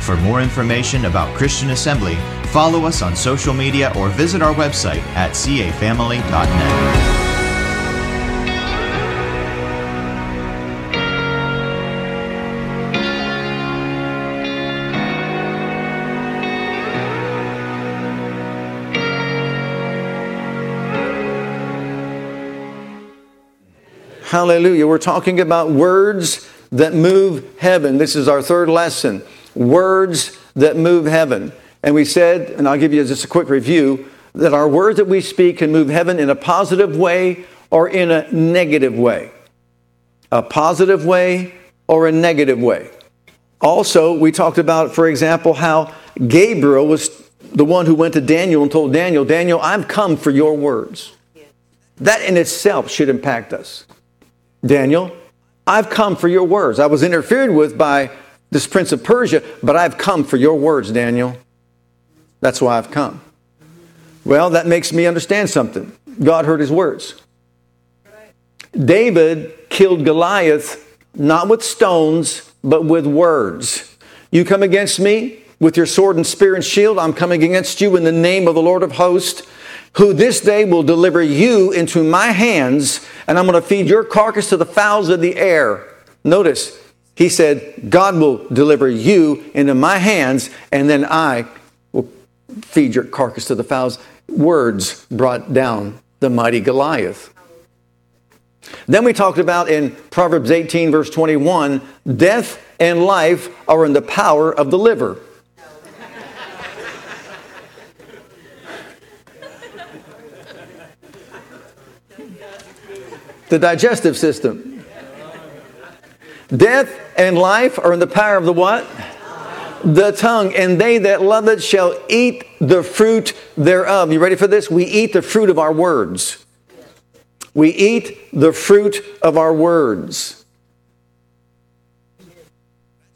For more information about Christian Assembly, follow us on social media or visit our website at cafamily.net. Hallelujah. We're talking about words that move heaven. This is our third lesson. Words that move heaven. And we said, and I'll give you just a quick review, that our words that we speak can move heaven in a positive way or in a negative way. A positive way or a negative way. Also, we talked about, for example, how Gabriel was the one who went to Daniel and told Daniel, Daniel, I've come for your words. That in itself should impact us. Daniel, I've come for your words. I was interfered with by this prince of Persia, but I've come for your words, Daniel. That's why I've come. Well, that makes me understand something. God heard his words. David killed Goliath not with stones, but with words. You come against me with your sword and spear and shield, I'm coming against you in the name of the Lord of hosts who this day will deliver you into my hands, and I'm going to feed your carcass to the fowls of the air. Notice, he said, God will deliver you into my hands, and then I will feed your carcass to the fowls. Words brought down the mighty Goliath. Then we talked about in Proverbs 18, verse 21, death and life are in the power of the liver. the digestive system. Death and life are in the power of the what? The tongue, and they that love it shall eat the fruit thereof. You ready for this? We eat the fruit of our words. We eat the fruit of our words.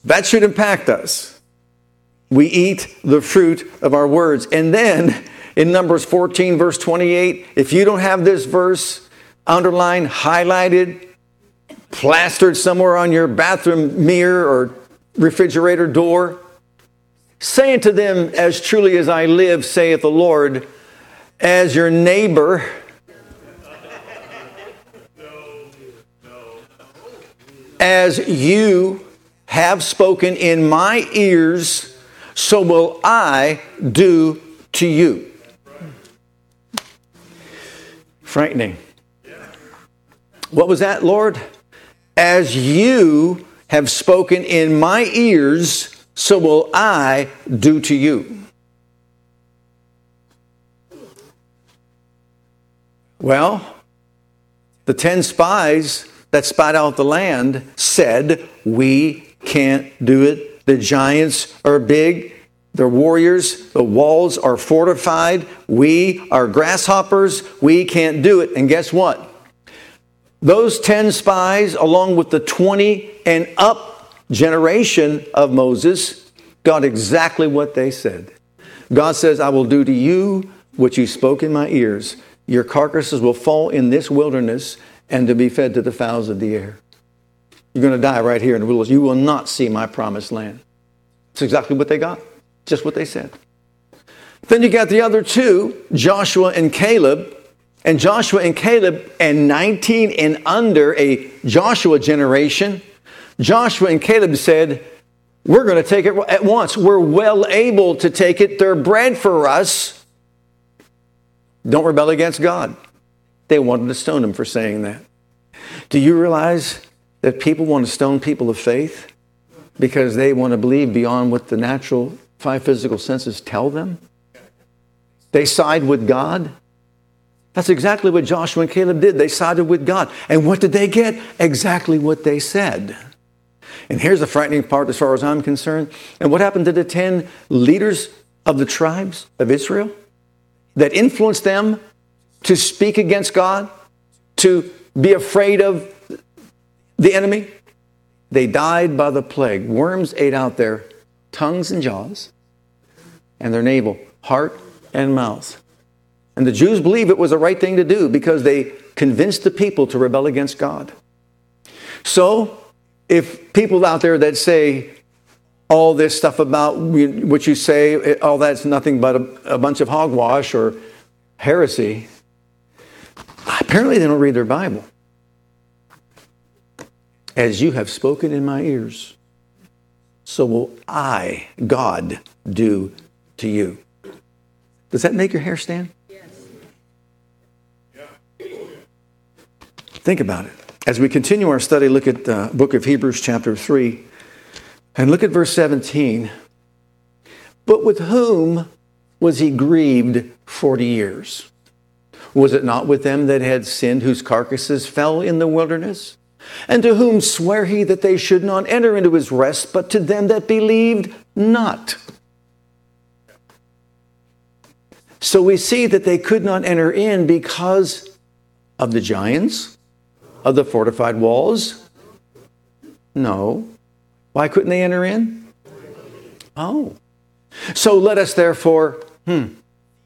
That should impact us. We eat the fruit of our words. And then in Numbers 14, verse 28, if you don't have this verse, underlined, highlighted, plastered somewhere on your bathroom mirror or refrigerator door, saying to them, As truly as I live, saith the Lord, as your neighbor, as you have spoken in my ears, so will I do to you. Frightening. What was that, Lord? As you have spoken in my ears, so will I do to you. Well, the 10 spies that spied out the land said, We can't do it. The giants are big. They're warriors. The walls are fortified. We are grasshoppers. We can't do it. And guess what? Those 10 spies, along with the 20 and up generation of Moses, got exactly what they said. God says, I will do to you what you spoke in my ears. Your carcasses will fall in this wilderness and to be fed to the fowls of the air. You're going to die right here in the wilderness. You will not see my promised land. It's exactly what they got, just what they said. Then you got the other two, Joshua and Caleb, and Joshua and Caleb and 19 and under a Joshua generation, Joshua and Caleb said, We're going to take it at once. We're well able to take it. They're bread for us. Don't rebel against God. They wanted to stone him for saying that. Do you realize that people want to stone people of faith because they want to believe beyond what the natural five physical senses tell them? They side with God. That's exactly what Joshua and Caleb did. They sided with God. And what did they get? Exactly what they said. And here's the frightening part as far as I'm concerned. And what happened to the 10 leaders of the tribes of Israel that influenced them to speak against God, to be afraid of the enemy? They died by the plague. Worms ate out their tongues and jaws and their navel, heart and mouth. And the Jews believe it was the right thing to do because they convinced the people to rebel against God. So, if people out there that say all this stuff about what you say, all that's nothing but a, a bunch of hogwash or heresy, apparently they don't read their Bible. As you have spoken in my ears, so will I, God, do to you. Does that make your hair stand? Think about it. As we continue our study, look at the book of Hebrews, chapter 3, and look at verse 17. But with whom was he grieved 40 years? Was it not with them that had sinned, whose carcasses fell in the wilderness? And to whom sware he that they should not enter into his rest, but to them that believed not? So we see that they could not enter in because of the giants, of the fortified walls? No. Why couldn't they enter in? Oh. So let us therefore hmm,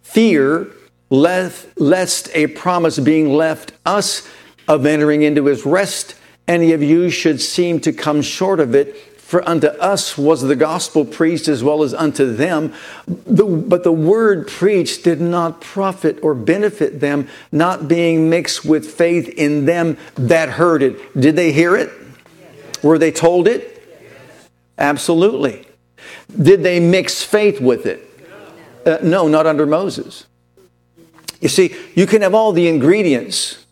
fear lest, lest a promise being left us of entering into his rest, any of you should seem to come short of it. For unto us was the gospel preached as well as unto them. but the word preached did not profit or benefit them, not being mixed with faith in them that heard it. Did they hear it? Were they told it? Absolutely. Did they mix faith with it? Uh, no, not under Moses. You see, you can have all the ingredients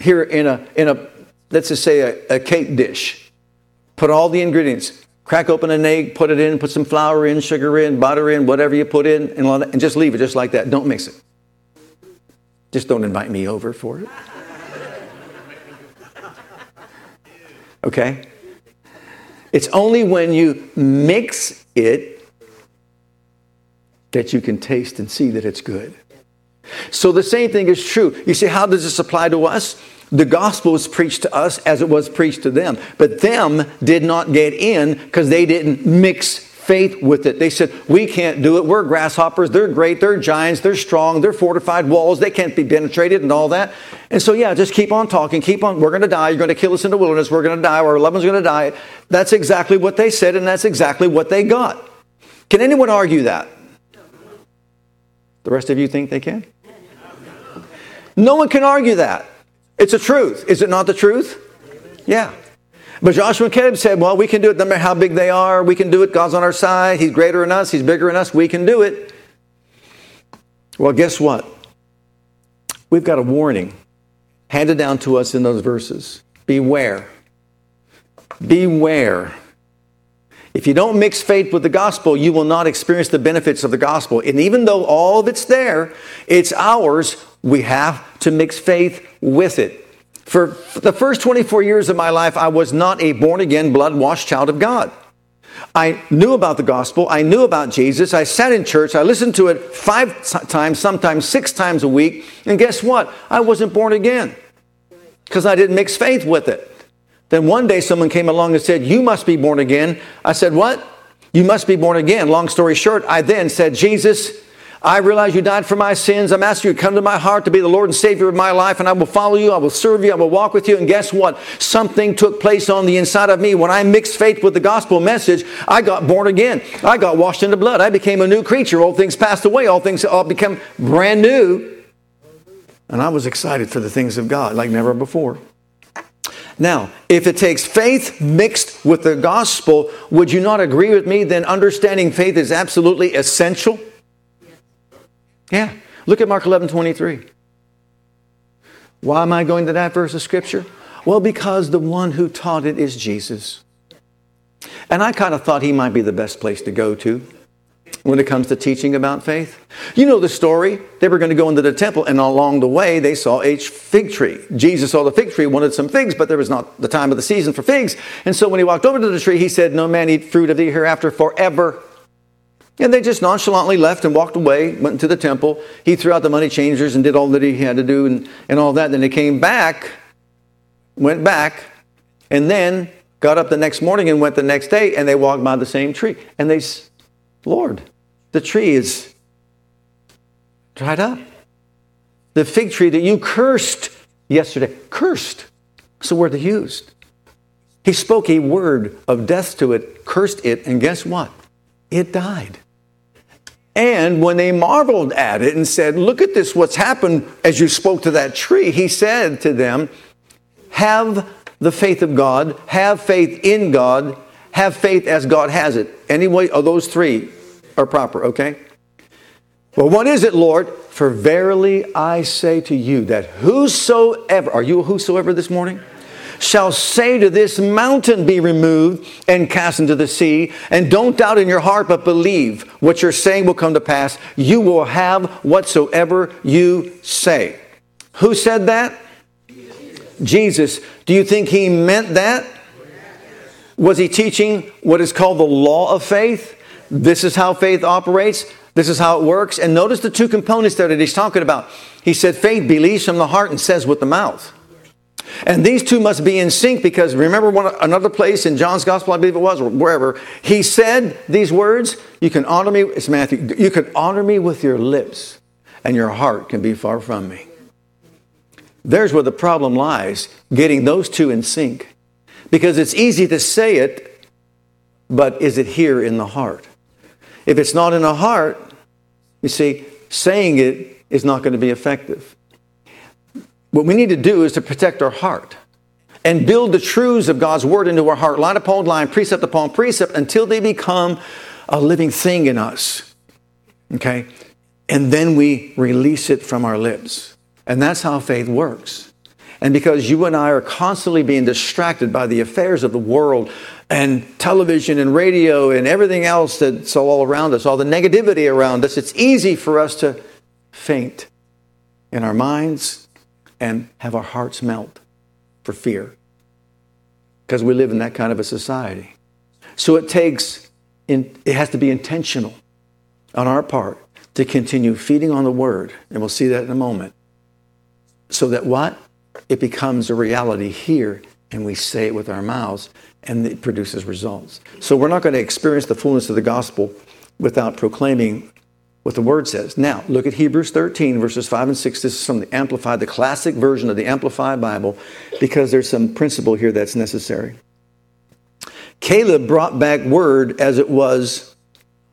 here in a, in a let's just say a, a cake dish Put all the ingredients. Crack open an egg, put it in, put some flour in, sugar in, butter in, whatever you put in, and, and just leave it just like that. Don't mix it. Just don't invite me over for it. Okay? It's only when you mix it that you can taste and see that it's good. So the same thing is true. You see, how does this apply to us? The gospel was preached to us as it was preached to them. But them did not get in because they didn't mix faith with it. They said, We can't do it. We're grasshoppers. They're great. They're giants. They're strong. They're fortified walls. They can't be penetrated and all that. And so, yeah, just keep on talking. Keep on. We're going to die. You're going to kill us in the wilderness. We're going to die. Our loved one's are going to die. That's exactly what they said, and that's exactly what they got. Can anyone argue that? The rest of you think they can? No one can argue that. It's a truth. Is it not the truth? Yeah. But Joshua and Caleb said, well, we can do it no matter how big they are. We can do it. God's on our side. He's greater than us. He's bigger than us. We can do it. Well, guess what? We've got a warning handed down to us in those verses. Beware. Beware. If you don't mix faith with the gospel, you will not experience the benefits of the gospel. And even though all of it's there, it's ours, we have to mix faith with it. For the first 24 years of my life, I was not a born again, blood washed child of God. I knew about the gospel. I knew about Jesus. I sat in church. I listened to it five times, sometimes six times a week. And guess what? I wasn't born again because I didn't mix faith with it. Then one day someone came along and said, You must be born again. I said, What? You must be born again. Long story short, I then said, Jesus, I realize you died for my sins. I'm asking you to come to my heart to be the Lord and Savior of my life, and I will follow you. I will serve you. I will walk with you. And guess what? Something took place on the inside of me. When I mixed faith with the gospel message, I got born again. I got washed in the blood. I became a new creature. All things passed away. All things all become brand new. And I was excited for the things of God like never before. Now, if it takes faith mixed with the gospel, would you not agree with me? Then understanding faith is absolutely essential. Yeah. Look at Mark 11 23. Why am I going to that verse of Scripture? Well, because the one who taught it is Jesus. And I kind of thought he might be the best place to go to when it comes to teaching about faith. You know the story. They were going to go into the temple, and along the way, they saw a fig tree. Jesus saw the fig tree, wanted some figs, but there was not the time of the season for figs. And so when he walked over to the tree, he said, No man eat fruit of thee hereafter forever. And they just nonchalantly left and walked away, went into the temple. He threw out the money changers and did all that he had to do and, and all that. Then they came back, went back, and then got up the next morning and went the next day, and they walked by the same tree. And they, Lord, the tree is dried up. The fig tree that you cursed yesterday, cursed. That's the word they used. He spoke a word of death to it, cursed it, and guess what? It died. And when they marveled at it and said, Look at this, what's happened as you spoke to that tree, he said to them, Have the faith of God, have faith in God, have faith as God has it. Anyway, of those three are proper, okay? Well, what is it, Lord? For verily I say to you that whosoever, are you a whosoever this morning? Shall say to this mountain, Be removed and cast into the sea, and don't doubt in your heart, but believe what you're saying will come to pass. You will have whatsoever you say. Who said that? Jesus. Do you think he meant that? Was he teaching what is called the law of faith? This is how faith operates. This is how it works. And notice the two components there that he's talking about. He said faith believes from the heart and says with the mouth. And these two must be in sync because remember one, another place in John's gospel, I believe it was, or wherever, he said these words, you can honor me, it's Matthew, you can honor me with your lips and your heart can be far from me. There's where the problem lies, getting those two in sync. Because it's easy to say it, but is it here in the heart? If it's not in the heart, you see, saying it is not going to be effective. What we need to do is to protect our heart and build the truths of God's word into our heart, line upon line, precept upon precept, until they become a living thing in us. Okay? And then we release it from our lips. And that's how faith works. And because you and I are constantly being distracted by the affairs of the world and television and radio and everything else that's all around us, all the negativity around us, it's easy for us to faint in our minds and have our hearts melt for fear because we live in that kind of a society. So it takes, in, it has to be intentional on our part to continue feeding on the word, and we'll see that in a moment so that what? It becomes a reality here, and we say it with our mouths, and it produces results. So we're not going to experience the fullness of the gospel without proclaiming what the word says. Now, look at Hebrews 13, verses 5 and 6. This is from the Amplified, the classic version of the Amplified Bible, because there's some principle here that's necessary. Caleb brought back word as it was,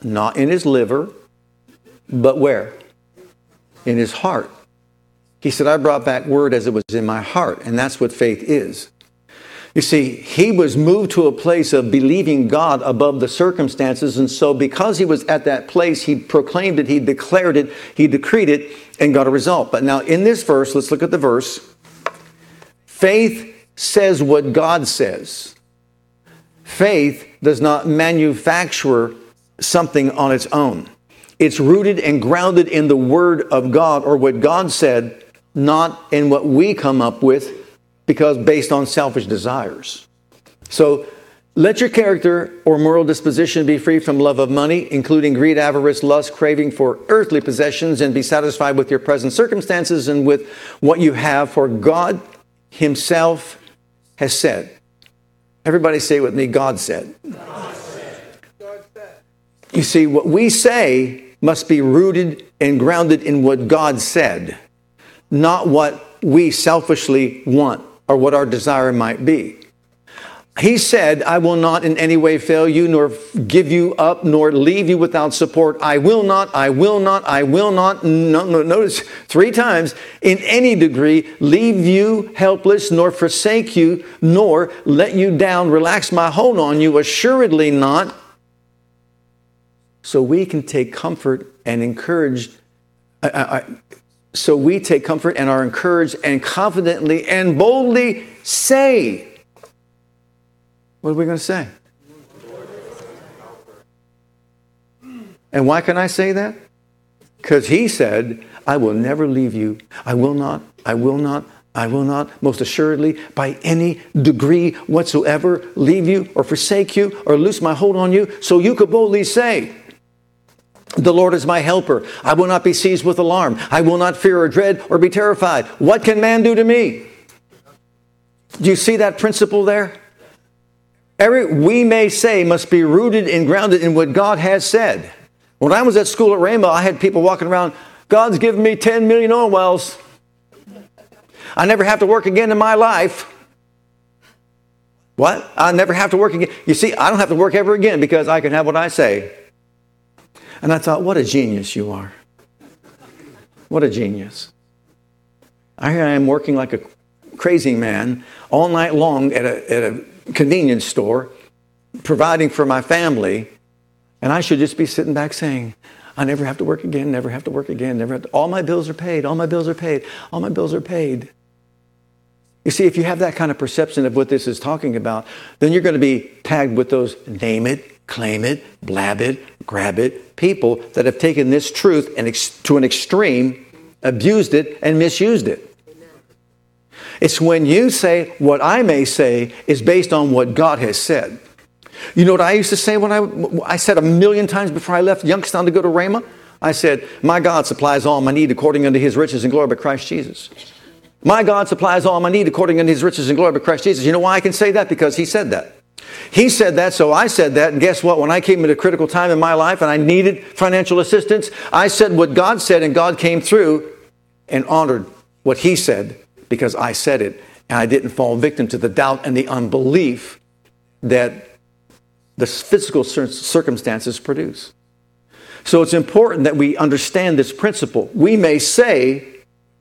not in his liver, but where? In his heart. He said, I brought back word as it was in my heart. And that's what faith is. You see, he was moved to a place of believing God above the circumstances. And so, because he was at that place, he proclaimed it, he declared it, he decreed it, and got a result. But now, in this verse, let's look at the verse. Faith says what God says. Faith does not manufacture something on its own. It's rooted and grounded in the Word of God or what God said not in what we come up with because based on selfish desires. So let your character or moral disposition be free from love of money, including greed, avarice, lust, craving for earthly possessions, and be satisfied with your present circumstances and with what you have, for God Himself has said. Everybody say with me, God said. God said. You see, what we say must be rooted and grounded in what God said not what we selfishly want or what our desire might be. He said, I will not in any way fail you, nor give you up, nor leave you without support. I will not, I will not, I will not. No, no, notice three times, in any degree, leave you helpless, nor forsake you, nor let you down, relax my hold on you, assuredly not. So we can take comfort and encourage. I, I, so we take comfort and are encouraged and confidently and boldly say, What are we going to say? And why can I say that? Because he said, I will never leave you. I will not, I will not, I will not, most assuredly, by any degree whatsoever, leave you or forsake you or loose my hold on you. So you could boldly say, The Lord is my helper. I will not be seized with alarm. I will not fear or dread or be terrified. What can man do to me? Do you see that principle there? Every we may say must be rooted and grounded in what God has said. When I was at school at Rainbow, I had people walking around, God's given me 10 million oil wells. I never have to work again in my life. What? I never have to work again. You see, I don't have to work ever again because I can have what I say. And I thought, what a genius you are. What a genius. I am working like a crazy man all night long at a, at a convenience store, providing for my family, and I should just be sitting back saying, I never have to work again, never have to work again, never have to, all my bills are paid, all my bills are paid, all my bills are paid. You see, if you have that kind of perception of what this is talking about, then you're going to be tagged with those name it, claim it, blab it, grab it people that have taken this truth and ex- to an extreme, abused it, and misused it. It's when you say, what I may say is based on what God has said. You know what I used to say when I, I said a million times before I left Youngstown to go to Rhema? I said, My God supplies all my need according unto his riches and glory by Christ Jesus. My God supplies all my need according unto his riches and glory by Christ Jesus. You know why I can say that? Because he said that. He said that, so I said that. And guess what? When I came at a critical time in my life and I needed financial assistance, I said what God said, and God came through and honored what he said because I said it. And I didn't fall victim to the doubt and the unbelief that the physical circumstances produce. So it's important that we understand this principle. We may say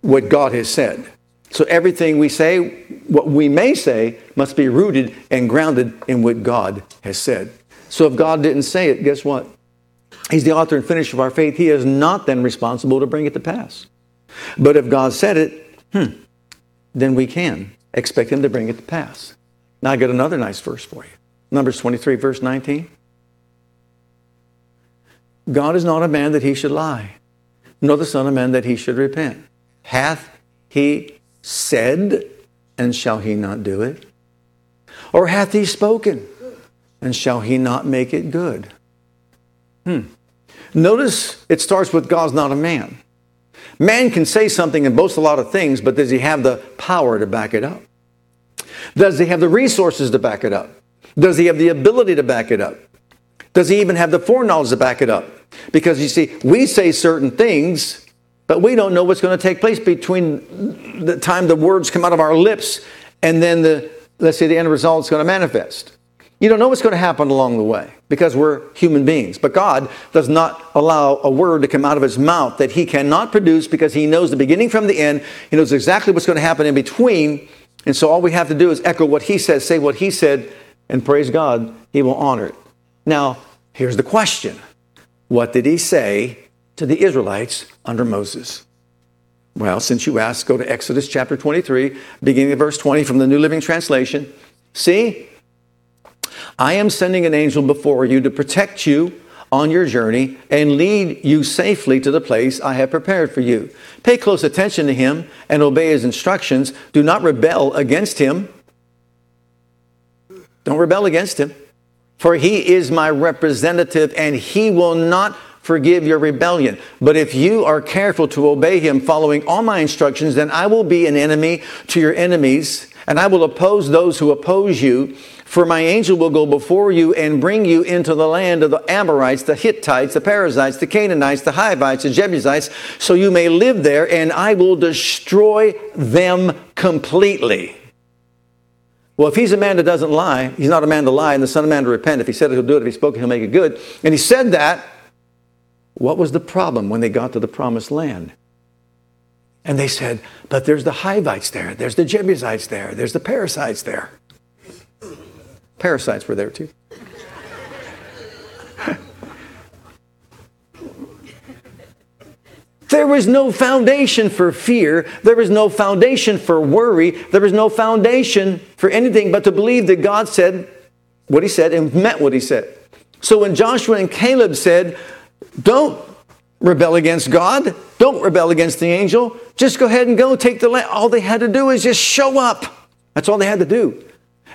what God has said. So everything we say, what we may say, must be rooted and grounded in what God has said. So if God didn't say it, guess what? He's the author and finisher of our faith. He is not then responsible to bring it to pass. But if God said it, hmm, then we can expect Him to bring it to pass. Now I got another nice verse for you. Numbers 23, verse 19. God is not a man that he should lie, nor the Son of Man that he should repent. Hath he said, and shall he not do it? Or hath he spoken, and shall he not make it good? Hmm. Notice it starts with God's not a man. Man can say something and boast a lot of things, but does he have the power to back it up? Does he have the resources to back it up? Does he have the ability to back it up? Does he even have the foreknowledge to back it up? Because you see, we say certain things but we don't know what's going to take place between the time the words come out of our lips and then the, let's say, the end result is going to manifest. You don't know what's going to happen along the way because we're human beings. But God does not allow a word to come out of his mouth that he cannot produce because he knows the beginning from the end. He knows exactly what's going to happen in between. And so all we have to do is echo what he says, say what he said, and praise God, he will honor it. Now, here's the question What did he say to the Israelites under Moses? Well, since you asked, go to Exodus chapter 23, beginning of verse 20 from the New Living Translation. See, I am sending an angel before you to protect you on your journey and lead you safely to the place I have prepared for you. Pay close attention to him and obey his instructions. Do not rebel against him. Don't rebel against him, for he is my representative and he will not forgive your rebellion. But if you are careful to obey him, following all my instructions, then I will be an enemy to your enemies, and I will oppose those who oppose you. For my angel will go before you and bring you into the land of the Amorites, the Hittites, the Perizzites, the Canaanites, the Hivites, the Jebusites, so you may live there, and I will destroy them completely. Well, if he's a man that doesn't lie, he's not a man to lie, and the Son of Man to repent. If he said it, he'll do it. If he spoke it, he'll make it good. And he said that what was the problem when they got to the promised land? And they said, But there's the Hivites there, there's the Jebusites there, there's the parasites there. Parasites were there too. There was no foundation for fear. There was no foundation for worry. There was no foundation for anything but to believe that God said what He said and meant what He said. So when Joshua and Caleb said, don't rebel against God. Don't rebel against the angel. Just go ahead and go take the land. All they had to do is just show up. That's all they had to do.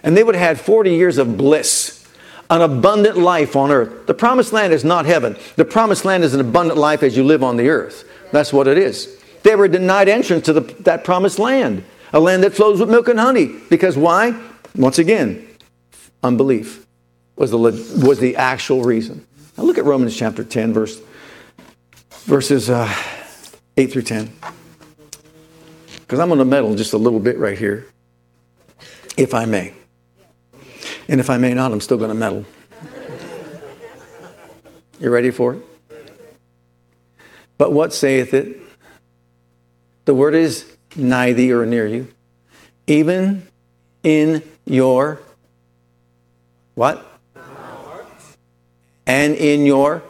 And they would have had 40 years of bliss, an abundant life on earth. The promised land is not heaven. The promised land is an abundant life as you live on the earth. That's what it is. They were denied entrance to the, that promised land, a land that flows with milk and honey. Because why? Once again, unbelief was the, was the actual reason. Now look at Romans chapter 10, verse, verses uh, 8 through 10. Because I'm going to meddle just a little bit right here, if I may. And if I may not, I'm still going to meddle. You ready for it? But what saith it? The word is nigh thee or near you, even in your what? And in your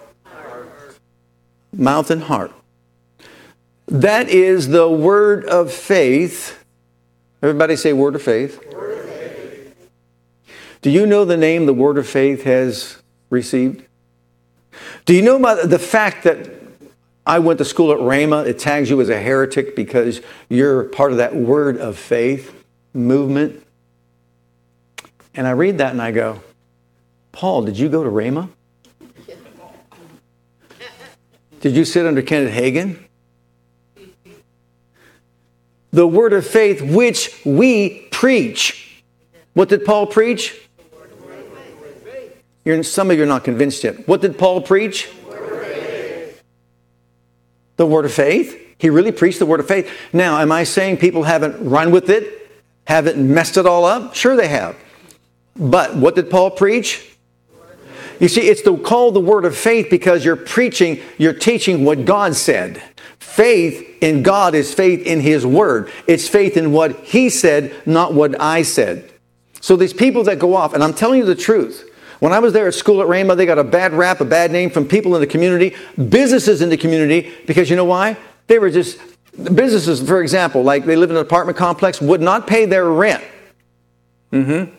mouth and heart. That is the word of faith. Everybody say word of faith. Word of faith. Do you know the name the word of faith has received? Do you know about the fact that I went to school at Rhema? It tags you as a heretic because you're part of that word of faith movement. And I read that and I go, Paul, did you go to Rhema? Did you sit under Kenneth Hagin? The word of faith which we preach. What did Paul preach? You're, some of you are not convinced yet. What did Paul preach? The word of faith. He really preached the word of faith. Now, am I saying people haven't run with it, haven't messed it all up? Sure, they have. But what did Paul preach? You see, it's the, called the word of faith because you're preaching, you're teaching what God said. Faith in God is faith in His word. It's faith in what He said, not what I said. So these people that go off, and I'm telling you the truth. When I was there at school at Rhema, they got a bad rap, a bad name from people in the community, businesses in the community, because you know why? They were just, businesses, for example, like they live in an apartment complex, would not pay their rent. Mm-hmm.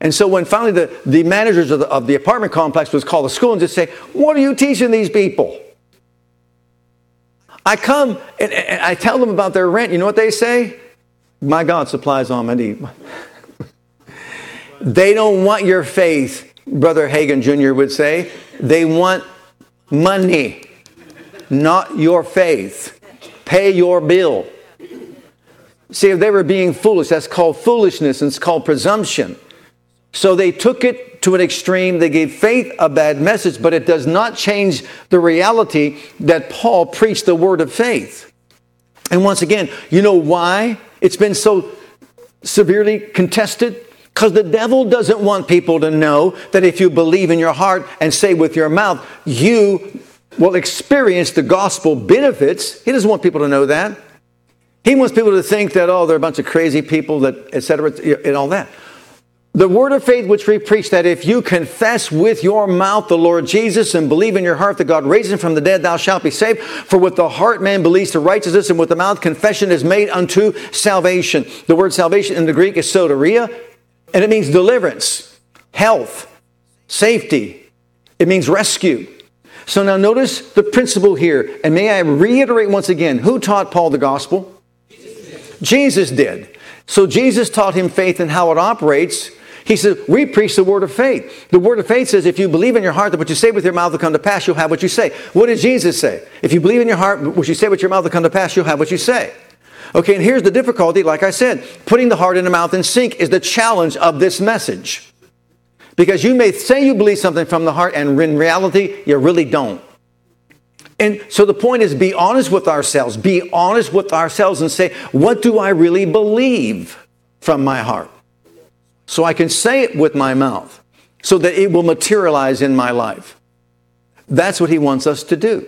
And so when finally the, the managers of the, of the apartment complex was called to school and just say, what are you teaching these people? I come and, and I tell them about their rent. You know what they say? My God supplies all my need. they don't want your faith, Brother Hagin Jr. would say. They want money, not your faith. Pay your bill. See, if they were being foolish, that's called foolishness and it's called presumption. So they took it to an extreme. They gave faith a bad message, but it does not change the reality that Paul preached the word of faith. And once again, you know why it's been so severely contested? Because the devil doesn't want people to know that if you believe in your heart and say with your mouth, you will experience the gospel benefits. He doesn't want people to know that. He wants people to think that, oh, they're a bunch of crazy people, that, et cetera, and all that. The word of faith which we preach that if you confess with your mouth the Lord Jesus and believe in your heart that God raised him from the dead, thou shalt be saved. For with the heart man believes to righteousness, and with the mouth confession is made unto salvation. The word salvation in the Greek is soteria, and it means deliverance, health, safety. It means rescue. So now notice the principle here, and may I reiterate once again who taught Paul the gospel? Jesus, Jesus did. So Jesus taught him faith and how it operates. He said, We preach the word of faith. The word of faith says, if you believe in your heart that what you say with your mouth will come to pass, you'll have what you say. What did Jesus say? If you believe in your heart what you say with your mouth will come to pass, you'll have what you say. Okay, and here's the difficulty, like I said, putting the heart in the mouth in sync is the challenge of this message. Because you may say you believe something from the heart, and in reality, you really don't. And so the point is be honest with ourselves. Be honest with ourselves and say, what do I really believe from my heart? So I can say it with my mouth so that it will materialize in my life. That's what he wants us to do.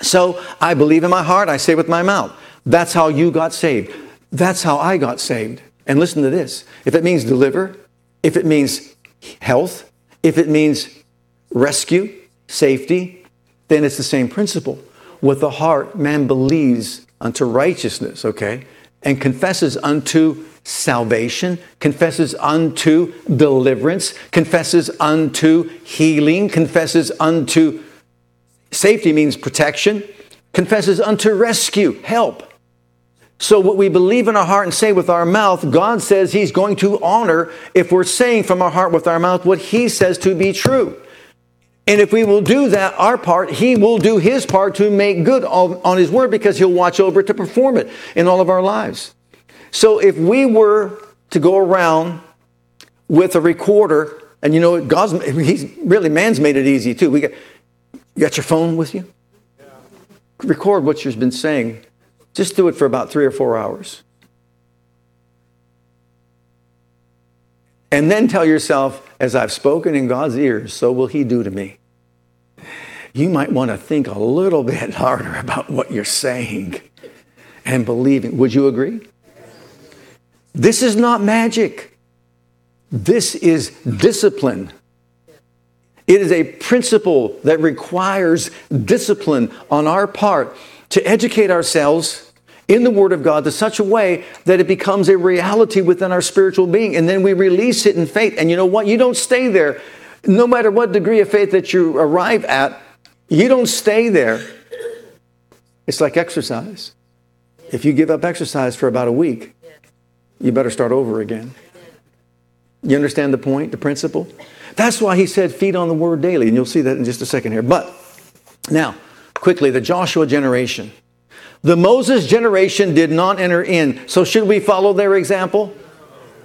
So I believe in my heart, I say with my mouth. That's how you got saved. That's how I got saved. And listen to this if it means deliver, if it means health, if it means rescue, safety, then it's the same principle. With the heart, man believes unto righteousness, okay, and confesses unto salvation, confesses unto deliverance, confesses unto healing, confesses unto safety means protection, confesses unto rescue, help. So, what we believe in our heart and say with our mouth, God says He's going to honor if we're saying from our heart with our mouth what He says to be true. And if we will do that, our part, He will do His part to make good on, His word because He'll watch over it to perform it in all of our lives. So, if we were to go around with a recorder, and you know, God's He's really man's made it easy too. We got you got your phone with you. Record what you've been saying just do it for about three or four hours. And then tell yourself, as I've spoken in God's ears, so will He do to me. You might want to think a little bit harder about what you're saying and believing. Would you agree? This is not magic. This is discipline. It is a principle that requires discipline on our part to educate ourselves in the Word of God to such a way that it becomes a reality within our spiritual being. And then we release it in faith. And you know what? You don't stay there. No matter what degree of faith that you arrive at, you don't stay there. It's like exercise. If you give up exercise for about a week, you better start over again. You understand the point, the principle? That's why he said, feed on the word daily. And you'll see that in just a second here. But now, quickly, the Joshua generation. The Moses generation did not enter in. So, should we follow their example?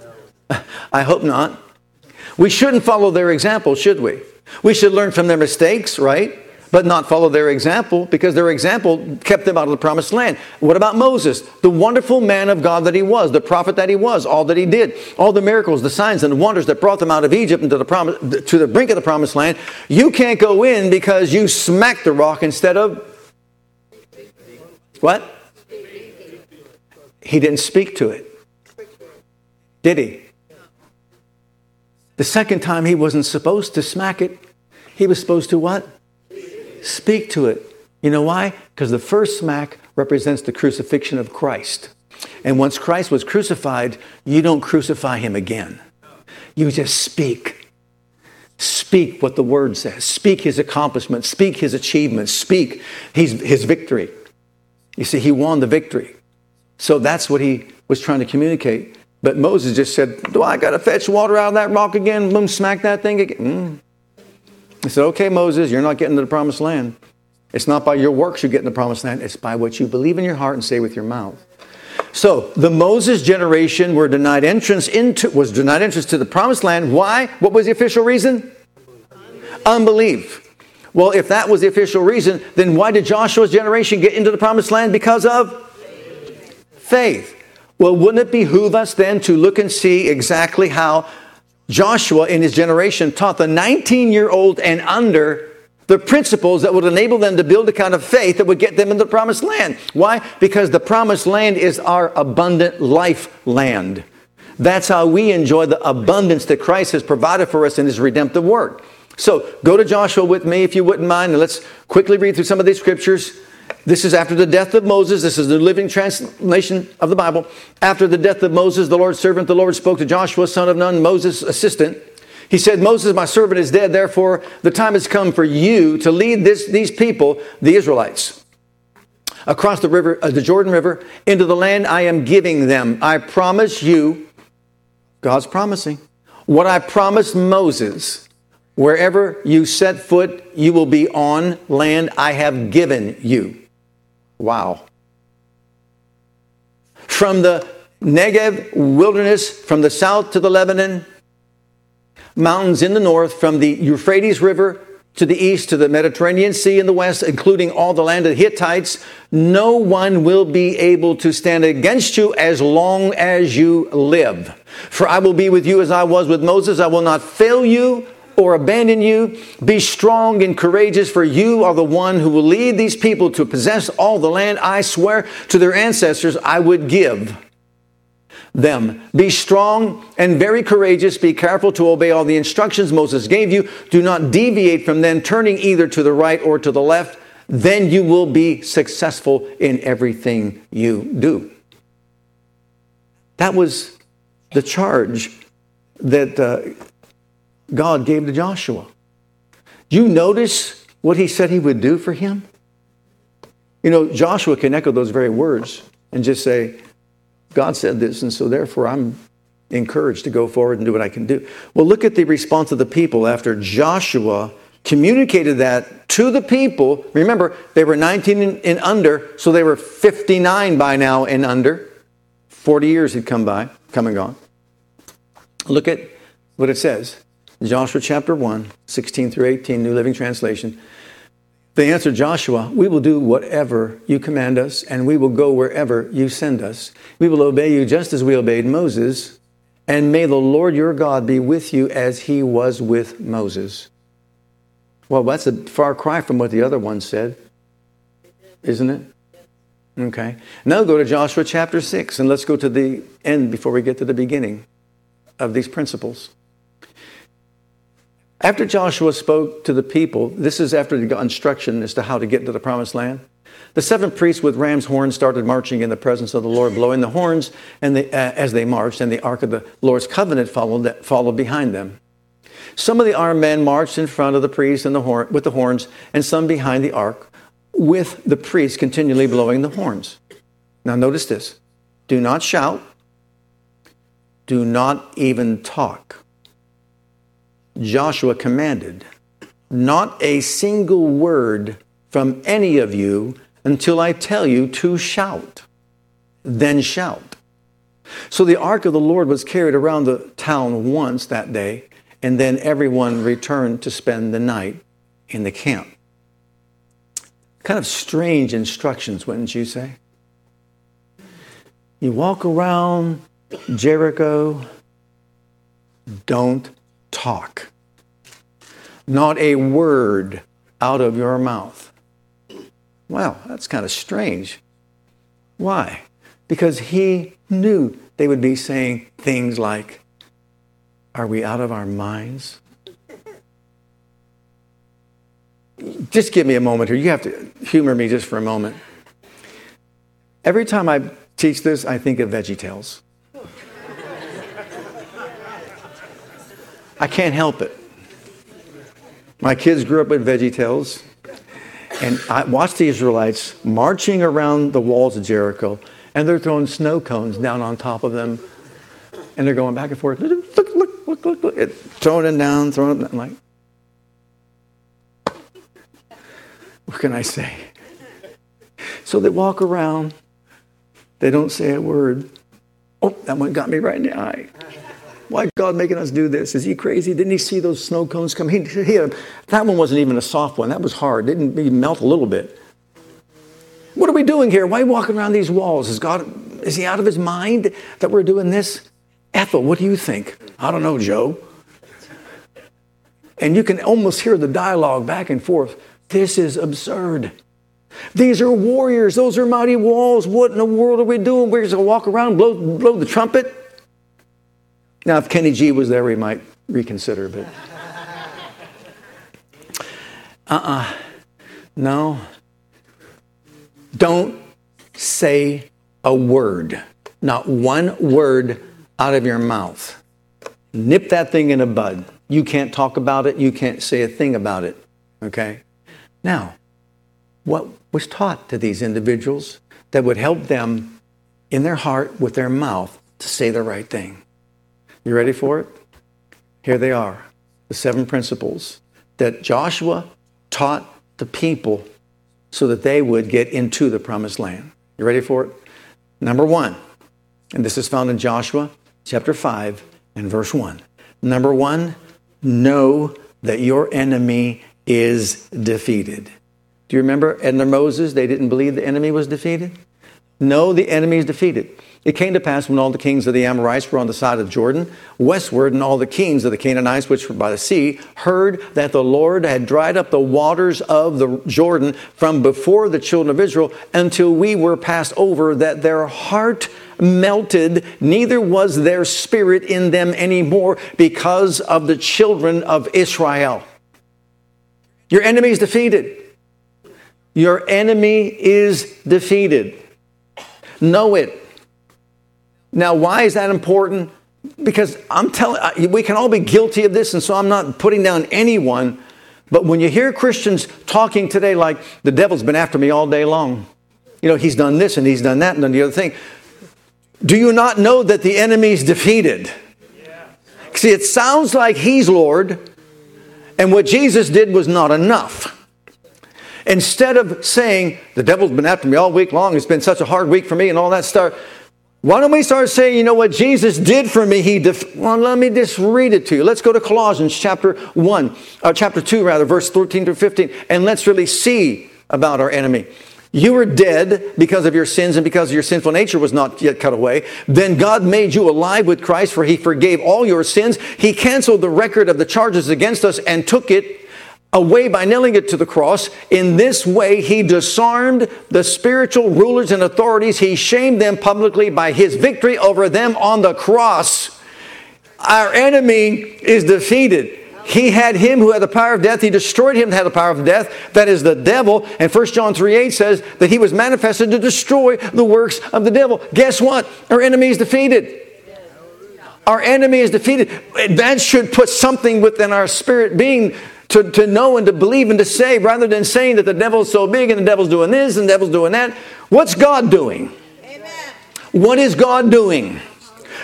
I hope not. We shouldn't follow their example, should we? We should learn from their mistakes, right? But not follow their example because their example kept them out of the promised land. What about Moses? The wonderful man of God that he was, the prophet that he was, all that he did, all the miracles, the signs and the wonders that brought them out of Egypt into the promise, to the brink of the promised land. You can't go in because you smacked the rock instead of what? He didn't speak to it. Did he? The second time he wasn't supposed to smack it. He was supposed to what? Speak to it. You know why? Because the first smack represents the crucifixion of Christ. And once Christ was crucified, you don't crucify him again. You just speak. Speak what the word says. Speak his accomplishments. Speak his achievements. Speak his, his victory. You see, he won the victory. So that's what he was trying to communicate. But Moses just said, Do I got to fetch water out of that rock again? Boom, smack that thing again. Mm. He said, Okay, Moses, you're not getting to the promised land. It's not by your works you get in the promised land, it's by what you believe in your heart and say with your mouth. So the Moses generation were denied entrance into was denied entrance to the promised land. Why? What was the official reason? Unbelief. Well, if that was the official reason, then why did Joshua's generation get into the promised land? Because of faith. Well, wouldn't it behoove us then to look and see exactly how Joshua in his generation taught the 19 year old and under the principles that would enable them to build a kind of faith that would get them in the promised land? Why? Because the promised land is our abundant life land. That's how we enjoy the abundance that Christ has provided for us in his redemptive work. So go to Joshua with me if you wouldn't mind, and let's quickly read through some of these scriptures. This is after the death of Moses. This is the living translation of the Bible. After the death of Moses, the Lord's servant, the Lord spoke to Joshua, son of Nun, Moses' assistant. He said, Moses, my servant, is dead. Therefore, the time has come for you to lead this, these people, the Israelites, across the river, uh, the Jordan River, into the land I am giving them. I promise you, God's promising, what I promised Moses Wherever you set foot, you will be on land I have given you. Wow. From the Negev wilderness, from the south to the Lebanon, mountains in the north, from the Euphrates River to the east to the Mediterranean Sea in the west, including all the land of the Hittites, no one will be able to stand against you as long as you live. For I will be with you as I was with Moses. I will not fail you or abandon you. Be strong and courageous, for you are the one who will lead these people to possess all the land I swear to their ancestors I would give them. Be strong and very courageous. Be careful to obey all the instructions Moses gave you. Do not deviate from them, turning either to the right or to the left. Then you will be successful in everything you do. That was the charge that uh, God gave to Joshua. Do you notice what he said he would do for him? You know, Joshua can echo those very words and just say, God said this, and so therefore I'm encouraged to go forward and do what I can do. Well, look at the response of the people after Joshua communicated that to the people. Remember, they were 19 and under, so they were 59 by now and under. 40 years had come by, come and gone. Look at what it says. Joshua chapter 1, 16 through 18, New Living Translation. They answered Joshua, We will do whatever you command us, and we will go wherever you send us. We will obey you just as we obeyed Moses, and may the Lord your God be with you as he was with Moses. Well, that's a far cry from what the other one said, isn't it? Okay. Now go to Joshua chapter 6, and let's go to the end before we get to the beginning of these principles. After Joshua spoke to the people, this is after he got instruction as to how to get into the promised land. The seven priests with ram's horns started marching in the presence of the Lord, blowing the horns and uh, as they marched, and the ark of the Lord's covenant followed, followed behind them. Some of the armed men marched in front of the priests and the horn, with the horns, and some behind the ark, with the priests continually blowing the horns. Now, notice this do not shout, do not even talk. Joshua commanded, Not a single word from any of you until I tell you to shout. Then shout. So the ark of the Lord was carried around the town once that day, and then everyone returned to spend the night in the camp. Kind of strange instructions, wouldn't you say? You walk around Jericho, don't talk. Not a word out of your mouth. Well, that's kind of strange. Why? Because he knew they would be saying things like, Are we out of our minds? Just give me a moment here. You have to humor me just for a moment. Every time I teach this, I think of VeggieTales. I can't help it. My kids grew up with VeggieTales, and I watched the Israelites marching around the walls of Jericho, and they're throwing snow cones down on top of them, and they're going back and forth. Look, look, look, look, look, throwing it down, throwing it down. I'm like, what can I say? So they walk around, they don't say a word. Oh, that one got me right in the eye. Why God making us do this? Is he crazy? Didn't he see those snow cones come? He, he had, that one wasn't even a soft one. That was hard. Didn't even melt a little bit. What are we doing here? Why walking around these walls? Is God, is he out of his mind that we're doing this? Ethel, what do you think? I don't know, Joe. And you can almost hear the dialogue back and forth. This is absurd. These are warriors. Those are mighty walls. What in the world are we doing? We're just going to walk around, blow, blow the trumpet? Now, if Kenny G was there, we might reconsider, but. Uh uh-uh. uh No. Don't say a word, not one word out of your mouth. Nip that thing in a bud. You can't talk about it, you can't say a thing about it. Okay? Now, what was taught to these individuals that would help them in their heart with their mouth to say the right thing? You ready for it? Here they are the seven principles that Joshua taught the people so that they would get into the promised land. You ready for it? Number one, and this is found in Joshua chapter 5 and verse 1. Number one, know that your enemy is defeated. Do you remember under Moses, they didn't believe the enemy was defeated? No, the enemy is defeated. It came to pass when all the kings of the Amorites were on the side of Jordan, westward, and all the kings of the Canaanites, which were by the sea, heard that the Lord had dried up the waters of the Jordan from before the children of Israel until we were passed over, that their heart melted, neither was their spirit in them anymore because of the children of Israel. Your enemy is defeated. Your enemy is defeated. Know it. Now, why is that important? Because I'm telling, we can all be guilty of this, and so I'm not putting down anyone. But when you hear Christians talking today like the devil's been after me all day long, you know, he's done this and he's done that and done the other thing. Do you not know that the enemy's defeated? See, it sounds like he's Lord, and what Jesus did was not enough. Instead of saying, the devil's been after me all week long, it's been such a hard week for me, and all that stuff, why don't we start saying, you know what Jesus did for me? He def- well, let me just read it to you. Let's go to Colossians chapter 1, uh, chapter 2, rather, verse 13 through 15, and let's really see about our enemy. You were dead because of your sins and because your sinful nature was not yet cut away. Then God made you alive with Christ, for he forgave all your sins. He canceled the record of the charges against us and took it away by nailing it to the cross. In this way, he disarmed the spiritual rulers and authorities. He shamed them publicly by his victory over them on the cross. Our enemy is defeated. He had him who had the power of death. He destroyed him that had the power of death. That is the devil. And 1 John 3 8 says that he was manifested to destroy the works of the devil. Guess what? Our enemy is defeated. Our enemy is defeated. That should put something within our spirit being to, to know and to believe and to say, rather than saying that the devil's so big and the devil's doing this and the devil's doing that. What's God doing? Amen. What is God doing?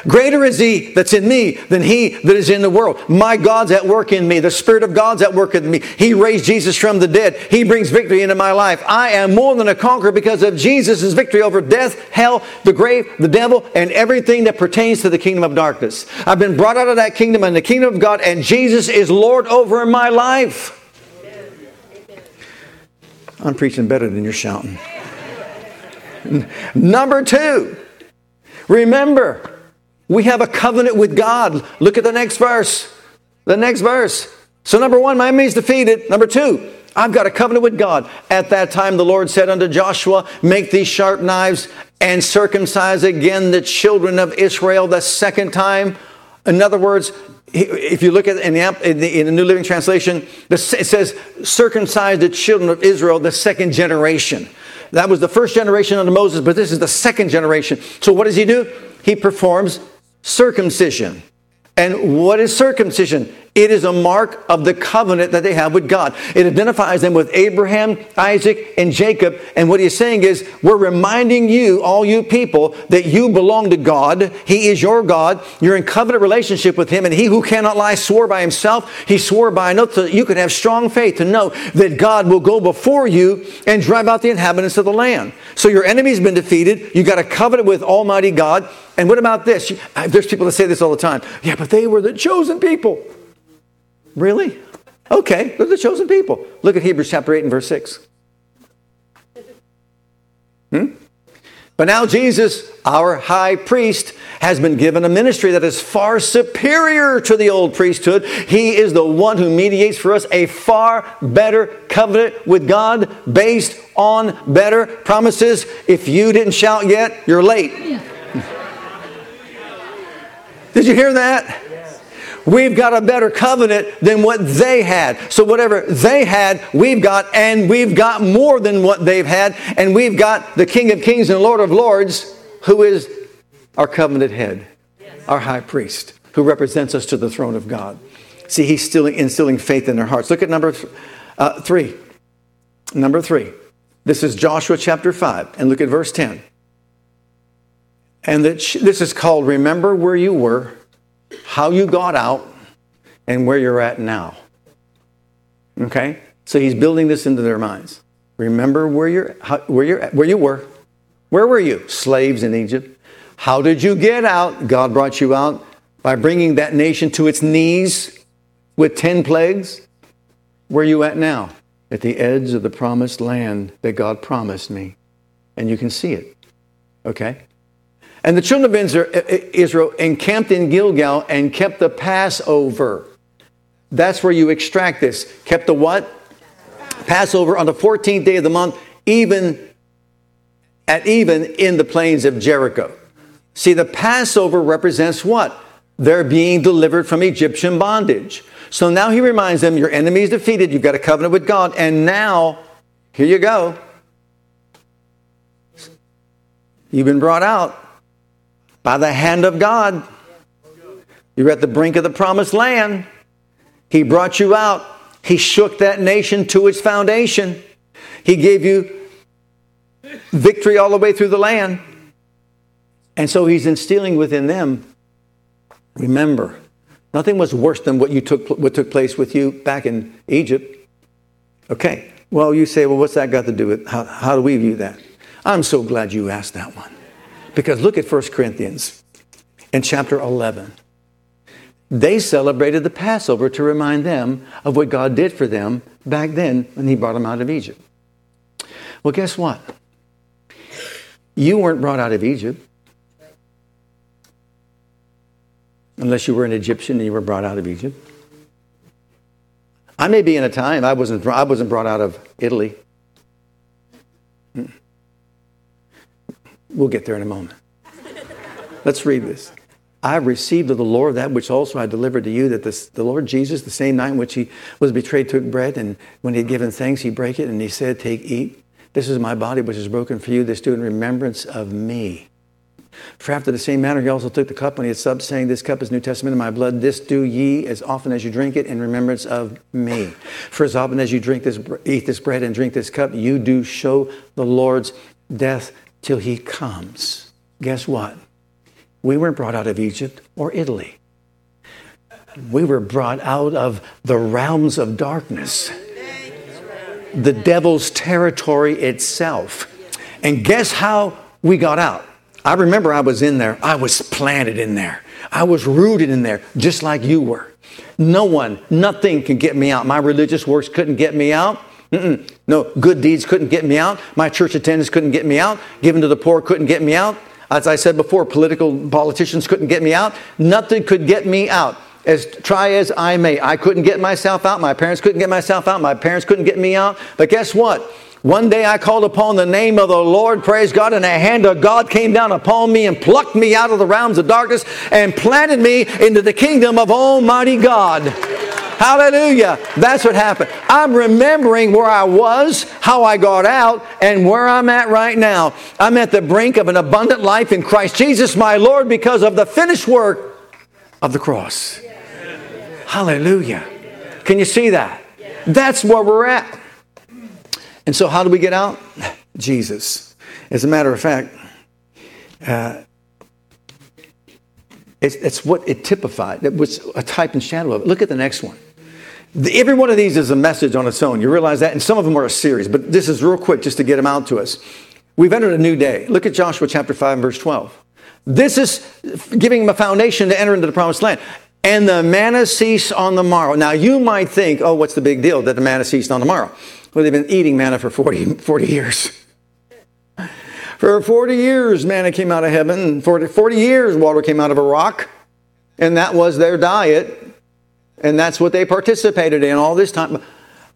Greater is he that's in me than he that is in the world. My God's at work in me. The Spirit of God's at work in me. He raised Jesus from the dead. He brings victory into my life. I am more than a conqueror because of Jesus' victory over death, hell, the grave, the devil, and everything that pertains to the kingdom of darkness. I've been brought out of that kingdom and the kingdom of God, and Jesus is Lord over my life. I'm preaching better than you're shouting. Number two, remember, we have a covenant with God. Look at the next verse. The next verse. So, number one, my enemy's defeated. Number two, I've got a covenant with God. At that time, the Lord said unto Joshua, Make these sharp knives and circumcise again the children of Israel the second time. In other words, if you look at in the, in the, in the New Living Translation, it says, circumcise the children of Israel the second generation. That was the first generation under Moses, but this is the second generation. So what does he do? He performs circumcision. And what is circumcision? It is a mark of the covenant that they have with God. It identifies them with Abraham, Isaac, and Jacob. And what he's saying is, we're reminding you, all you people, that you belong to God. He is your God. You're in covenant relationship with Him. And He who cannot lie swore by Himself. He swore by an oath so that you can have strong faith to know that God will go before you and drive out the inhabitants of the land. So your enemy's been defeated. You got a covenant with Almighty God. And what about this? There's people that say this all the time. Yeah, but they were the chosen people. Really? Okay, they're the chosen people. Look at Hebrews chapter 8 and verse 6. Hmm? But now Jesus, our high priest, has been given a ministry that is far superior to the old priesthood. He is the one who mediates for us a far better covenant with God based on better promises. If you didn't shout yet, you're late. Did you hear that? We've got a better covenant than what they had. So, whatever they had, we've got, and we've got more than what they've had. And we've got the King of Kings and Lord of Lords, who is our covenant head, our high priest, who represents us to the throne of God. See, he's still instilling faith in their hearts. Look at number uh, three. Number three. This is Joshua chapter 5, and look at verse 10. And this is called Remember Where You Were, How You Got Out, and Where You're At Now. Okay? So he's building this into their minds. Remember where you're, how, where, you're, where you were. Where were you? Slaves in Egypt. How did you get out? God brought you out by bringing that nation to its knees with 10 plagues. Where you at now? At the edge of the promised land that God promised me. And you can see it. Okay? And the children of Israel encamped in Gilgal and kept the Passover. That's where you extract this. Kept the what? Passover on the 14th day of the month, even at even in the plains of Jericho. See, the Passover represents what? They're being delivered from Egyptian bondage. So now he reminds them, your enemy is defeated, you've got a covenant with God, and now, here you go. You've been brought out by the hand of God. You're at the brink of the promised land. He brought you out. He shook that nation to its foundation. He gave you victory all the way through the land. And so he's instilling within them, remember, nothing was worse than what, you took, what took place with you back in Egypt. Okay, well, you say, well, what's that got to do with, how, how do we view that? I'm so glad you asked that one. Because look at 1 Corinthians in chapter 11. They celebrated the Passover to remind them of what God did for them back then when He brought them out of Egypt. Well, guess what? You weren't brought out of Egypt. Unless you were an Egyptian and you were brought out of Egypt. I may be in a time I wasn't, I wasn't brought out of Italy. We'll get there in a moment. Let's read this. I received of the Lord that which also I delivered to you, that this, the Lord Jesus, the same night in which he was betrayed, took bread, and when he had given thanks, he brake it, and he said, Take, eat. This is my body, which is broken for you. This do in remembrance of me. For after the same manner, he also took the cup when he had supped, saying, This cup is New Testament in my blood. This do ye as often as you drink it in remembrance of me. For as often as you drink this, eat this bread and drink this cup, you do show the Lord's death till he comes. Guess what? We weren't brought out of Egypt or Italy. We were brought out of the realms of darkness, the devil's territory itself. And guess how we got out? I remember I was in there. I was planted in there. I was rooted in there, just like you were. No one, nothing can get me out. My religious works couldn't get me out. Mm-mm. No, good deeds couldn't get me out. My church attendance couldn't get me out. Giving to the poor couldn't get me out. As I said before, political politicians couldn't get me out. Nothing could get me out. As try as I may, I couldn't get myself out. My parents couldn't get myself out. My parents couldn't get me out. But guess what? One day I called upon the name of the Lord, praise God, and a hand of God came down upon me and plucked me out of the realms of darkness and planted me into the kingdom of Almighty God. Hallelujah. That's what happened. I'm remembering where I was, how I got out, and where I'm at right now. I'm at the brink of an abundant life in Christ Jesus, my Lord, because of the finished work of the cross. Hallelujah. Can you see that? That's where we're at. And so, how do we get out? Jesus. As a matter of fact, uh, it's, it's, what it typified. It was a type and shadow of it. Look at the next one. Every one of these is a message on its own. You realize that? And some of them are a series, but this is real quick just to get them out to us. We've entered a new day. Look at Joshua chapter 5, verse 12. This is giving them a foundation to enter into the promised land. And the manna ceased on the morrow. Now, you might think, oh, what's the big deal that the manna ceased on the morrow? Well, they've been eating manna for 40, 40 years. For 40 years, manna came out of heaven. 40, 40 years, water came out of a rock. And that was their diet. And that's what they participated in all this time.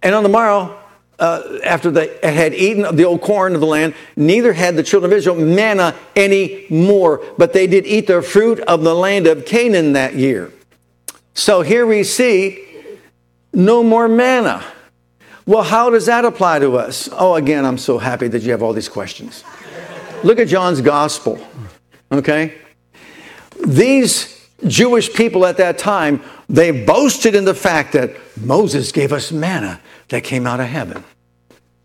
And on the morrow, uh, after they had eaten the old corn of the land, neither had the children of Israel manna any more, but they did eat the fruit of the land of Canaan that year. So here we see no more manna. Well, how does that apply to us? Oh, again, I'm so happy that you have all these questions. Look at John's gospel, okay? These Jewish people at that time, they boasted in the fact that Moses gave us manna that came out of heaven.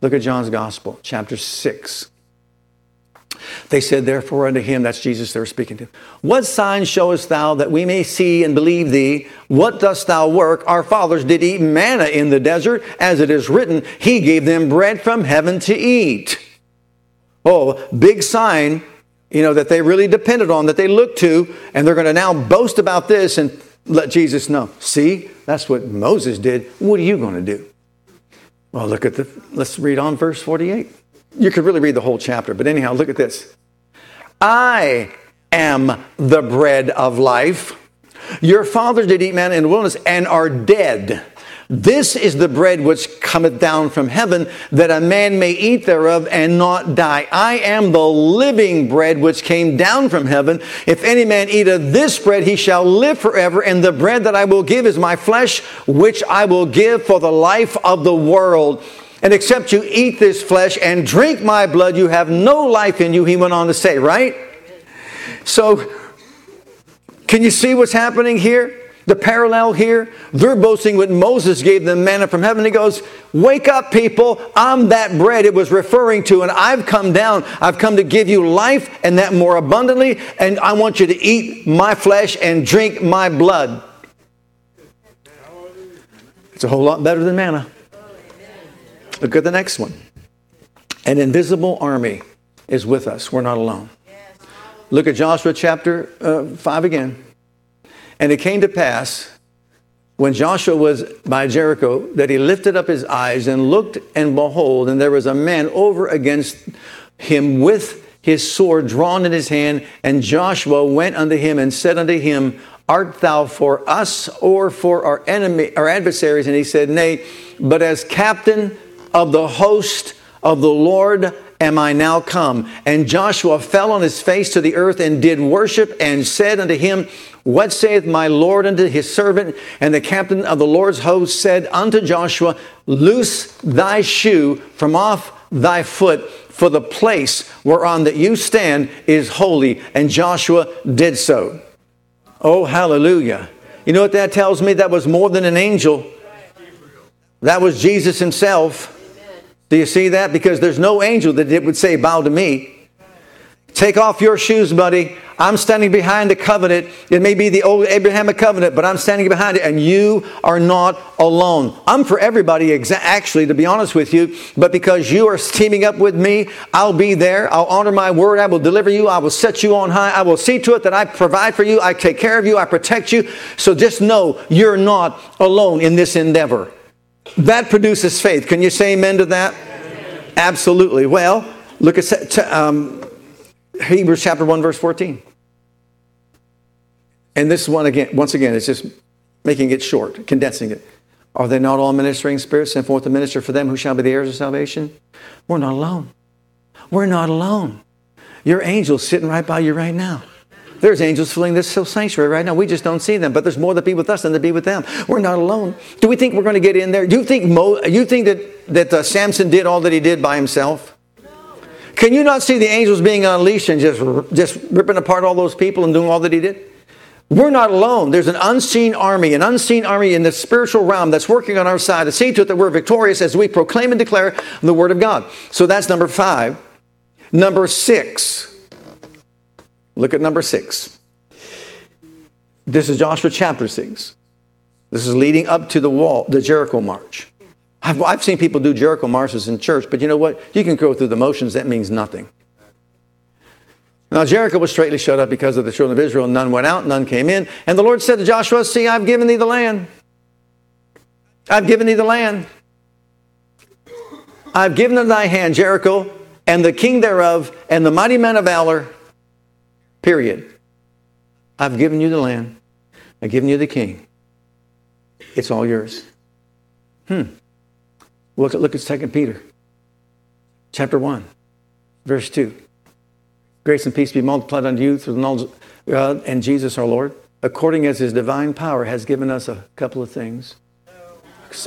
Look at John's gospel, chapter 6. They said, therefore, unto him, that's Jesus they were speaking to, What sign showest thou that we may see and believe thee? What dost thou work? Our fathers did eat manna in the desert, as it is written, He gave them bread from heaven to eat. Oh, big sign, you know, that they really depended on, that they looked to, and they're going to now boast about this and let Jesus know. See, that's what Moses did. What are you going to do? Well, look at the, let's read on verse 48. You could really read the whole chapter, but anyhow, look at this. I am the bread of life. Your fathers did eat manna in the wilderness and are dead. This is the bread which cometh down from heaven, that a man may eat thereof and not die. I am the living bread which came down from heaven. If any man eat of this bread, he shall live forever. And the bread that I will give is my flesh, which I will give for the life of the world. And except you eat this flesh and drink my blood, you have no life in you, he went on to say, right? So, can you see what's happening here? The parallel here, they're boasting what Moses gave them manna from heaven. He goes, Wake up, people. I'm that bread it was referring to, and I've come down. I've come to give you life and that more abundantly, and I want you to eat my flesh and drink my blood. It's a whole lot better than manna. Look at the next one. An invisible army is with us. We're not alone. Look at Joshua chapter uh, 5 again. And it came to pass when Joshua was by Jericho that he lifted up his eyes and looked, and behold, and there was a man over against him with his sword drawn in his hand. And Joshua went unto him and said unto him, Art thou for us or for our enemy, our adversaries? And he said, Nay, but as captain of the host of the Lord am I now come? And Joshua fell on his face to the earth and did worship and said unto him, What saith my Lord unto his servant? And the captain of the Lord's host said unto Joshua, Loose thy shoe from off thy foot, for the place whereon that you stand is holy. And Joshua did so. Oh, hallelujah. You know what that tells me? That was more than an angel. That was Jesus himself. Do you see that? Because there's no angel that would say, Bow to me. Take off your shoes, buddy. I'm standing behind the covenant. It may be the old Abrahamic covenant, but I'm standing behind it, and you are not alone. I'm for everybody, actually, to be honest with you, but because you are teaming up with me, I'll be there. I'll honor my word. I will deliver you. I will set you on high. I will see to it that I provide for you. I take care of you. I protect you. So just know you're not alone in this endeavor. That produces faith. Can you say amen to that? Amen. Absolutely. Well, look at um, Hebrews chapter 1, verse 14. And this one again, once again, it's just making it short, condensing it. Are they not all ministering spirits sent forth to minister for them who shall be the heirs of salvation? We're not alone. We're not alone. Your angel's sitting right by you right now. There's angels filling this sanctuary right now. We just don't see them, but there's more to be with us than to be with them. We're not alone. Do we think we're going to get in there? Do you think Mo, you think that that uh, Samson did all that he did by himself? Can you not see the angels being unleashed and just just ripping apart all those people and doing all that he did? We're not alone. There's an unseen army, an unseen army in the spiritual realm that's working on our side to see to it that we're victorious as we proclaim and declare the word of God. So that's number five. Number six. Look at number six. This is Joshua chapter six. This is leading up to the wall, the Jericho march. I've, I've seen people do Jericho marches in church, but you know what? You can go through the motions, that means nothing. Now, Jericho was straightly shut up because of the children of Israel. None went out, none came in. And the Lord said to Joshua, See, I've given thee the land. I've given thee the land. I've given in thy hand Jericho and the king thereof and the mighty men of valor. Period. I've given you the land. I've given you the king. It's all yours. Hmm. Look at, look at 2 Peter chapter 1, verse 2. Grace and peace be multiplied unto you through the knowledge of God and Jesus our Lord, according as his divine power has given us a couple of things,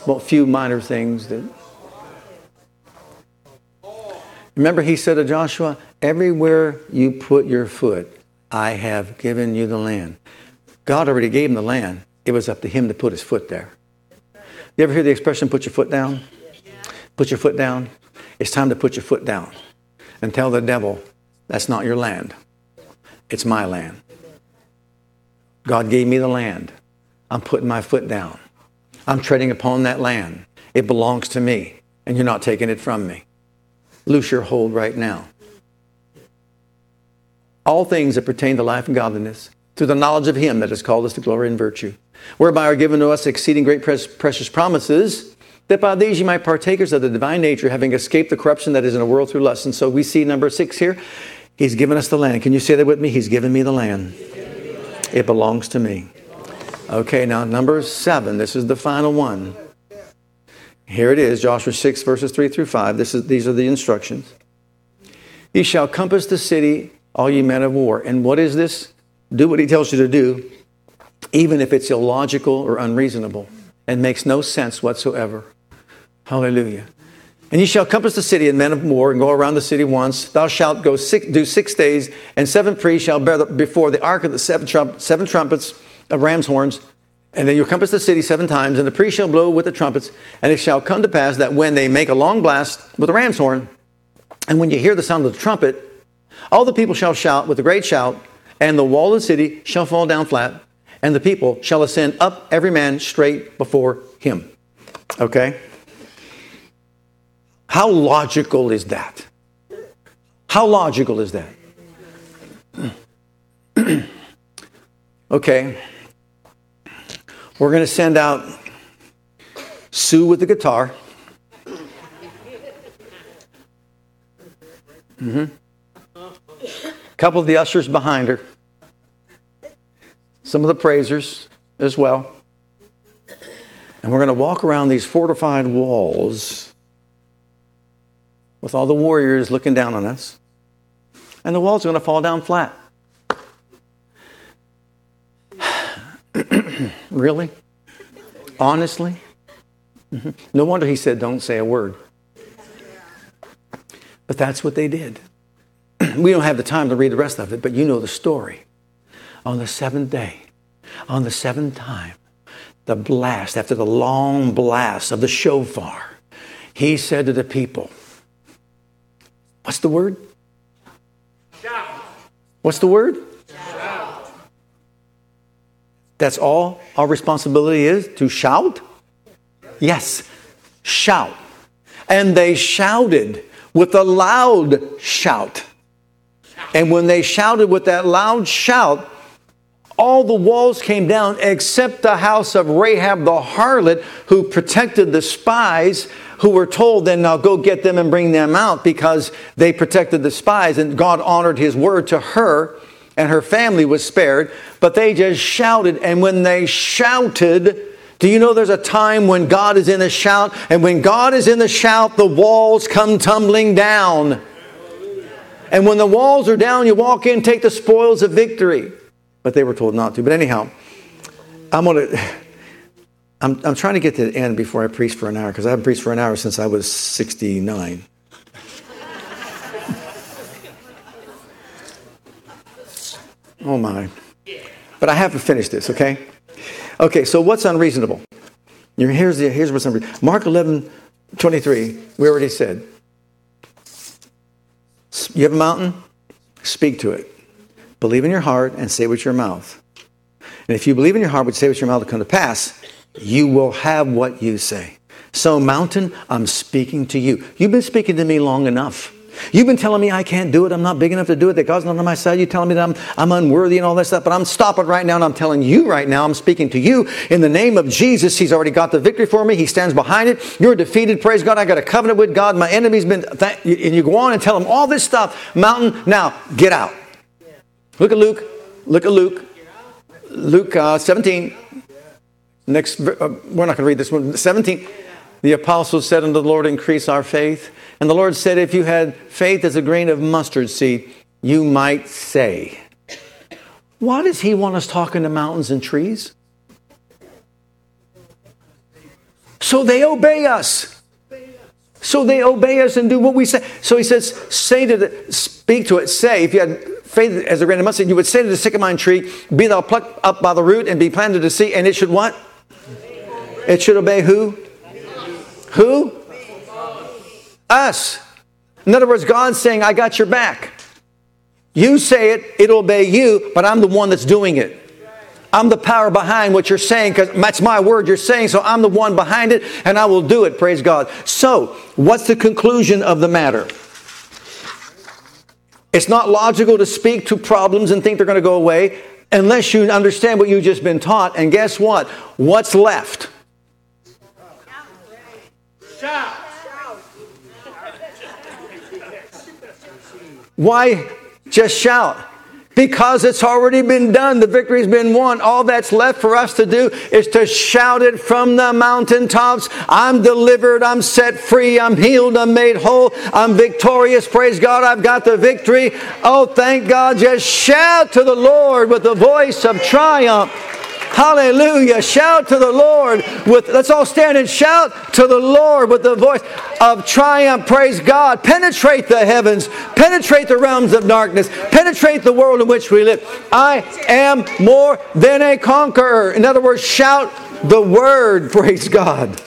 a few minor things that. Remember, he said to Joshua, Everywhere you put your foot, I have given you the land. God already gave him the land. It was up to him to put his foot there. You ever hear the expression, put your foot down? Put your foot down. It's time to put your foot down and tell the devil, that's not your land. It's my land. God gave me the land. I'm putting my foot down. I'm treading upon that land. It belongs to me, and you're not taking it from me. Loose your hold right now. All things that pertain to life and godliness, through the knowledge of Him that has called us to glory and virtue, whereby are given to us exceeding great precious promises that by these you might partakers of the divine nature, having escaped the corruption that is in the world through lust. And so we see number six here. He's given us the land. Can you say that with me? He's given me the land. It belongs to me. Okay, now number seven. This is the final one. Here it is, Joshua 6, verses 3 through 5. This is, these are the instructions. Ye shall compass the city, all ye men of war. And what is this? Do what he tells you to do, even if it's illogical or unreasonable and makes no sense whatsoever. Hallelujah. And ye shall compass the city and men of war and go around the city once. Thou shalt go six, do six days, and seven priests shall bear the, before the ark of the seven, trump, seven trumpets of ram's horns. And then you'll compass the city seven times, and the priests shall blow with the trumpets, and it shall come to pass that when they make a long blast with a ram's horn, and when you hear the sound of the trumpet, all the people shall shout with a great shout, and the wall of the city shall fall down flat, and the people shall ascend up every man straight before him. Okay? How logical is that? How logical is that? okay. We're going to send out Sue with the guitar. Mm-hmm. A couple of the ushers behind her. Some of the praisers as well. And we're going to walk around these fortified walls with all the warriors looking down on us. And the walls going to fall down flat. really? Honestly? Mm-hmm. No wonder he said, don't say a word. But that's what they did. we don't have the time to read the rest of it, but you know the story. On the seventh day, on the seventh time, the blast, after the long blast of the shofar, he said to the people, What's the word? Shout. What's the word? Shout. That's all our responsibility is to shout? Yes, shout. And they shouted with a loud shout. And when they shouted with that loud shout, all the walls came down except the house of Rahab the harlot, who protected the spies who were told, then now go get them and bring them out because they protected the spies. And God honored his word to her, and her family was spared. But they just shouted. And when they shouted, do you know there's a time when God is in a shout? And when God is in the shout, the walls come tumbling down. And when the walls are down, you walk in, take the spoils of victory. But they were told not to. But anyhow, I'm going to. I'm, I'm trying to get to the end before I preach for an hour because I haven't preached for an hour since I was 69. oh my. But I have to finish this, okay? Okay, so what's unreasonable? Here's, the, here's what's unreasonable. Mark 11, 23, we already said. You have a mountain? Speak to it. Believe in your heart and say with your mouth. And if you believe in your heart, but say with your mouth to come to pass, you will have what you say. So, mountain, I'm speaking to you. You've been speaking to me long enough. You've been telling me I can't do it, I'm not big enough to do it, that God's not on my side. You're telling me that I'm, I'm unworthy and all that stuff, but I'm stopping right now and I'm telling you right now, I'm speaking to you in the name of Jesus. He's already got the victory for me. He stands behind it. You're defeated. Praise God. I got a covenant with God. My enemy's been, th- and you go on and tell him all this stuff. Mountain, now get out. Look at Luke. Look at Luke. Luke uh, 17. Next, uh, we're not going to read this one. 17. The apostles said unto the Lord, Increase our faith. And the Lord said, If you had faith as a grain of mustard seed, you might say. Why does he want us talking to mountains and trees? So they obey us. So they obey us and do what we say. So he says, say to the, speak to it, say, if you had faith as a grain of mustard, you would say to the sycamore tree, be thou plucked up by the root and be planted to sea, and it should what? It should obey who? Who? Us. In other words, God's saying, I got your back. You say it, it'll obey you, but I'm the one that's doing it. I'm the power behind what you're saying because that's my word you're saying, so I'm the one behind it and I will do it. Praise God. So, what's the conclusion of the matter? It's not logical to speak to problems and think they're going to go away unless you understand what you've just been taught. And guess what? What's left? Shout. Why just shout? Because it's already been done. The victory's been won. All that's left for us to do is to shout it from the mountaintops. I'm delivered. I'm set free. I'm healed. I'm made whole. I'm victorious. Praise God. I've got the victory. Oh, thank God. Just shout to the Lord with the voice of triumph. Hallelujah. Shout to the Lord with let's all stand and shout to the Lord with the voice of triumph. Praise God. Penetrate the heavens, penetrate the realms of darkness, penetrate the world in which we live. I am more than a conqueror. In other words, shout the word, praise God.